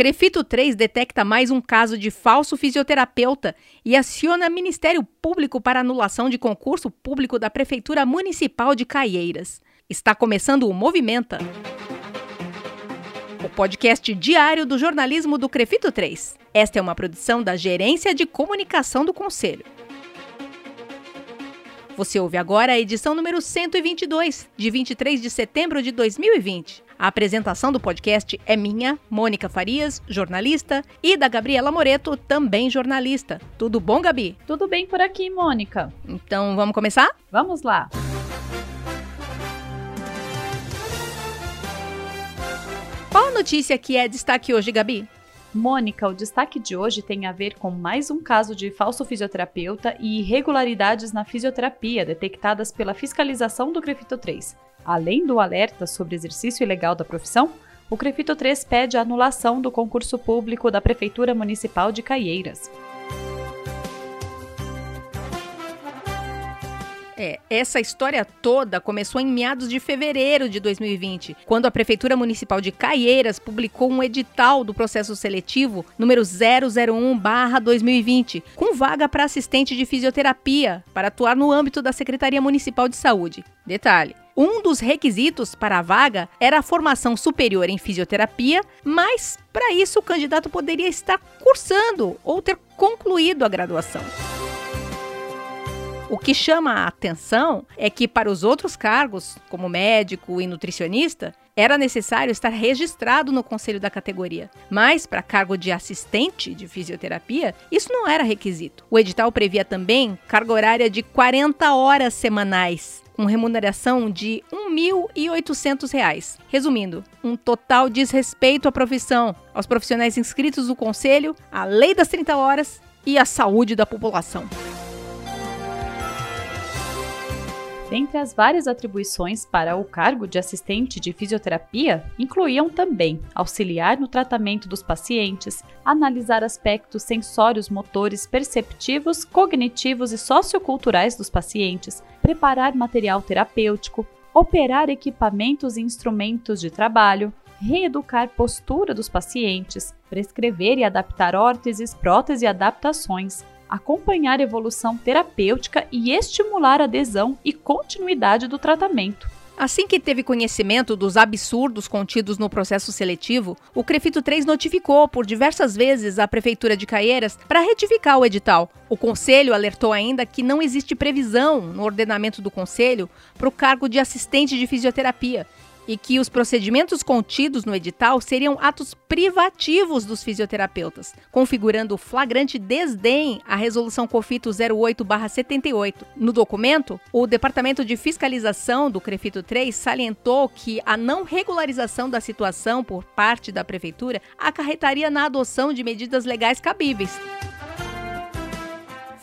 Crefito 3 detecta mais um caso de falso fisioterapeuta e aciona Ministério Público para anulação de concurso público da Prefeitura Municipal de Caieiras. Está começando o Movimenta. O podcast diário do jornalismo do Crefito 3. Esta é uma produção da Gerência de Comunicação do Conselho. Você ouve agora a edição número 122, de 23 de setembro de 2020. A apresentação do podcast é minha, Mônica Farias, jornalista, e da Gabriela Moreto, também jornalista. Tudo bom, Gabi? Tudo bem por aqui, Mônica. Então, vamos começar? Vamos lá. Qual a notícia que é destaque hoje, Gabi? Mônica, o destaque de hoje tem a ver com mais um caso de falso fisioterapeuta e irregularidades na fisioterapia detectadas pela fiscalização do Crefito 3. Além do alerta sobre exercício ilegal da profissão, o Crefito 3 pede a anulação do concurso público da Prefeitura Municipal de Caieiras. É, essa história toda começou em meados de fevereiro de 2020, quando a Prefeitura Municipal de Caieiras publicou um edital do processo seletivo número 001/2020, com vaga para assistente de fisioterapia para atuar no âmbito da Secretaria Municipal de Saúde. Detalhe: um dos requisitos para a vaga era a formação superior em fisioterapia, mas para isso o candidato poderia estar cursando ou ter concluído a graduação. O que chama a atenção é que, para os outros cargos, como médico e nutricionista, era necessário estar registrado no conselho da categoria. Mas, para cargo de assistente de fisioterapia, isso não era requisito. O edital previa também carga horária de 40 horas semanais, com remuneração de R$ 1.800. Resumindo, um total desrespeito à profissão, aos profissionais inscritos no conselho, à lei das 30 horas e à saúde da população. Dentre as várias atribuições para o cargo de assistente de fisioterapia, incluíam também auxiliar no tratamento dos pacientes, analisar aspectos sensórios motores perceptivos, cognitivos e socioculturais dos pacientes, preparar material terapêutico, operar equipamentos e instrumentos de trabalho, reeducar postura dos pacientes, prescrever e adaptar órteses, próteses e adaptações, acompanhar evolução terapêutica e estimular adesão e continuidade do tratamento. Assim que teve conhecimento dos absurdos contidos no processo seletivo, o Crefito 3 notificou por diversas vezes a Prefeitura de Caieiras para retificar o edital. O Conselho alertou ainda que não existe previsão no ordenamento do Conselho para o cargo de assistente de fisioterapia e que os procedimentos contidos no edital seriam atos privativos dos fisioterapeutas, configurando flagrante desdém à resolução COFITO 08/78. No documento, o Departamento de Fiscalização do CREFITO 3 salientou que a não regularização da situação por parte da prefeitura acarretaria na adoção de medidas legais cabíveis.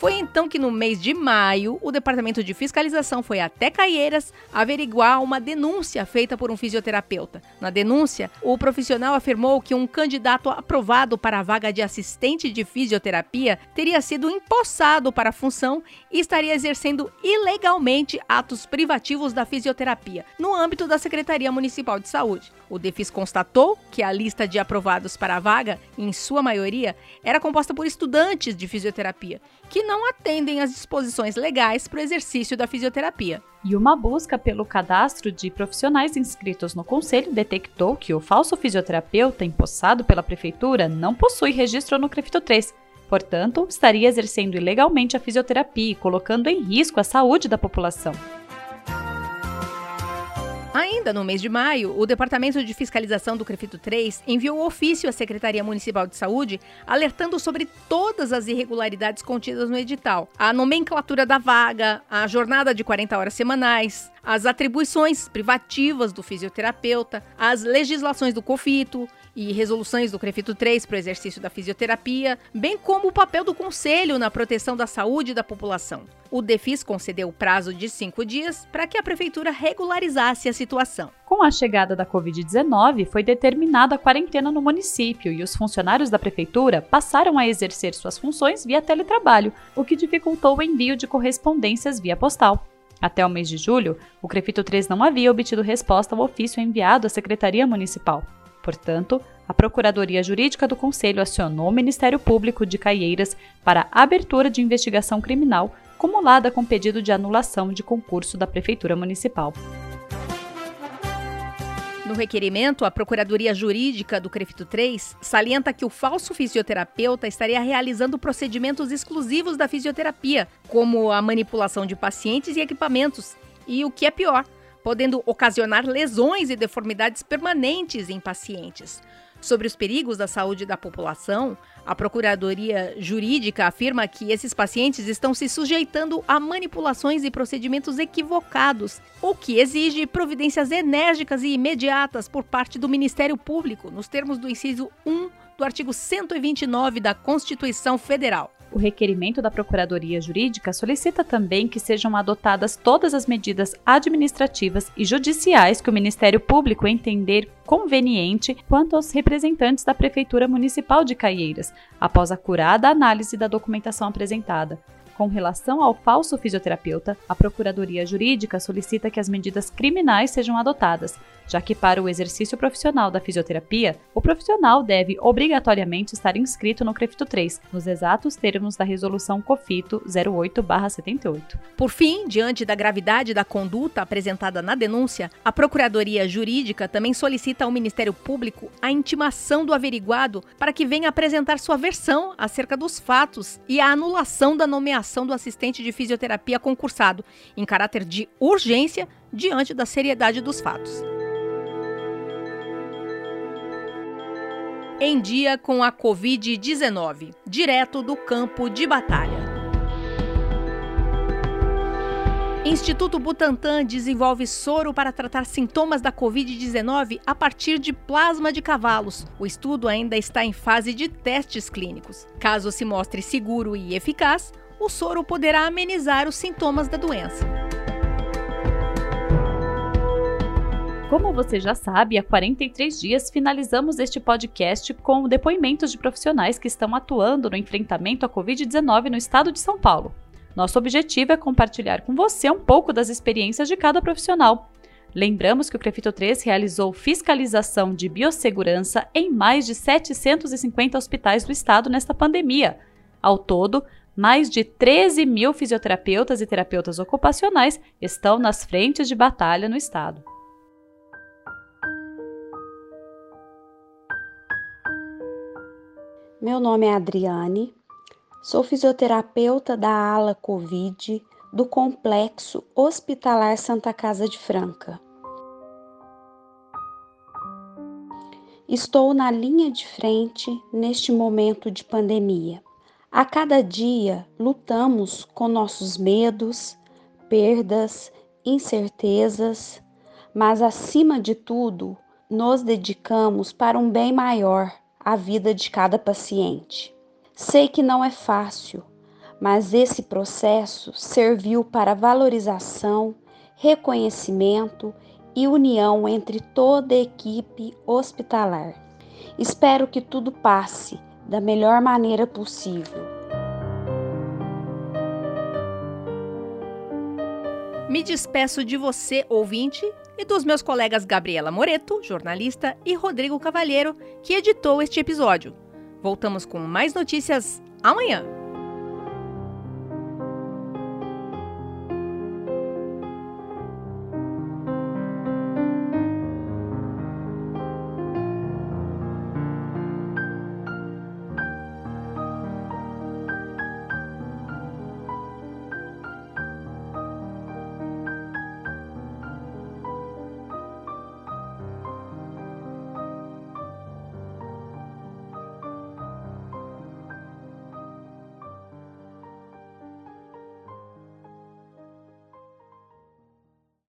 Foi então que, no mês de maio, o Departamento de Fiscalização foi até Caieiras averiguar uma denúncia feita por um fisioterapeuta. Na denúncia, o profissional afirmou que um candidato aprovado para a vaga de assistente de fisioterapia teria sido empossado para a função e estaria exercendo ilegalmente atos privativos da fisioterapia no âmbito da Secretaria Municipal de Saúde. O DEFIS constatou que a lista de aprovados para a vaga, em sua maioria, era composta por estudantes de fisioterapia, que não atendem às disposições legais para o exercício da fisioterapia. E uma busca pelo cadastro de profissionais inscritos no conselho detectou que o falso fisioterapeuta empossado pela prefeitura não possui registro no Crefito 3. Portanto, estaria exercendo ilegalmente a fisioterapia e colocando em risco a saúde da população. Ainda no mês de maio, o Departamento de Fiscalização do Crefito 3 enviou ofício à Secretaria Municipal de Saúde alertando sobre todas as irregularidades contidas no edital. A nomenclatura da vaga, a jornada de 40 horas semanais, as atribuições privativas do fisioterapeuta, as legislações do COFITO e resoluções do CREFITO 3 para o exercício da fisioterapia, bem como o papel do Conselho na proteção da saúde da população. O DEFIS concedeu prazo de cinco dias para que a Prefeitura regularizasse a situação. Com a chegada da Covid-19, foi determinada a quarentena no município e os funcionários da Prefeitura passaram a exercer suas funções via teletrabalho, o que dificultou o envio de correspondências via postal. Até o mês de julho, o Crefito 3 não havia obtido resposta ao ofício enviado à Secretaria Municipal. Portanto, a Procuradoria Jurídica do Conselho acionou o Ministério Público de Caieiras para abertura de investigação criminal cumulada com pedido de anulação de concurso da Prefeitura Municipal. No requerimento, a Procuradoria Jurídica do CREFITO 3 salienta que o falso fisioterapeuta estaria realizando procedimentos exclusivos da fisioterapia, como a manipulação de pacientes e equipamentos, e o que é pior, podendo ocasionar lesões e deformidades permanentes em pacientes. Sobre os perigos da saúde da população, a Procuradoria Jurídica afirma que esses pacientes estão se sujeitando a manipulações e procedimentos equivocados, o que exige providências enérgicas e imediatas por parte do Ministério Público, nos termos do inciso 1 do artigo 129 da Constituição Federal. O requerimento da Procuradoria Jurídica solicita também que sejam adotadas todas as medidas administrativas e judiciais que o Ministério Público entender conveniente quanto aos representantes da Prefeitura Municipal de Caieiras, após a curada análise da documentação apresentada. Com relação ao falso fisioterapeuta, a Procuradoria Jurídica solicita que as medidas criminais sejam adotadas, já que para o exercício profissional da fisioterapia, o profissional deve obrigatoriamente estar inscrito no CREFITO 3, nos exatos termos da Resolução COFITO 08-78. Por fim, diante da gravidade da conduta apresentada na denúncia, a Procuradoria Jurídica também solicita ao Ministério Público a intimação do averiguado para que venha apresentar sua versão acerca dos fatos e a anulação da nomeação do assistente de fisioterapia concursado, em caráter de urgência, diante da seriedade dos fatos. Em dia com a Covid-19, direto do campo de batalha. Instituto Butantan desenvolve soro para tratar sintomas da Covid-19 a partir de plasma de cavalos. O estudo ainda está em fase de testes clínicos. Caso se mostre seguro e eficaz, o soro poderá amenizar os sintomas da doença. Como você já sabe, há 43 dias finalizamos este podcast com depoimentos de profissionais que estão atuando no enfrentamento à Covid-19 no estado de São Paulo. Nosso objetivo é compartilhar com você um pouco das experiências de cada profissional. Lembramos que o Crefito 3 realizou fiscalização de biossegurança em mais de 750 hospitais do estado nesta pandemia. Ao todo, mais de 13 mil fisioterapeutas e terapeutas ocupacionais estão nas frentes de batalha no estado. Meu nome é Adriane, sou fisioterapeuta da ala Covid do Complexo Hospitalar Santa Casa de Franca. Estou na linha de frente neste momento de pandemia. A cada dia lutamos com nossos medos, perdas, incertezas, mas acima de tudo, nos dedicamos para um bem maior, a vida de cada paciente. Sei que não é fácil, mas esse processo serviu para valorização, reconhecimento e união entre toda a equipe hospitalar. Espero que tudo passe da melhor maneira possível. Me despeço de você, ouvinte, e dos meus colegas Gabriela Moreto, jornalista, e Rodrigo Cavalheiro, que editou este episódio. Voltamos com mais notícias amanhã.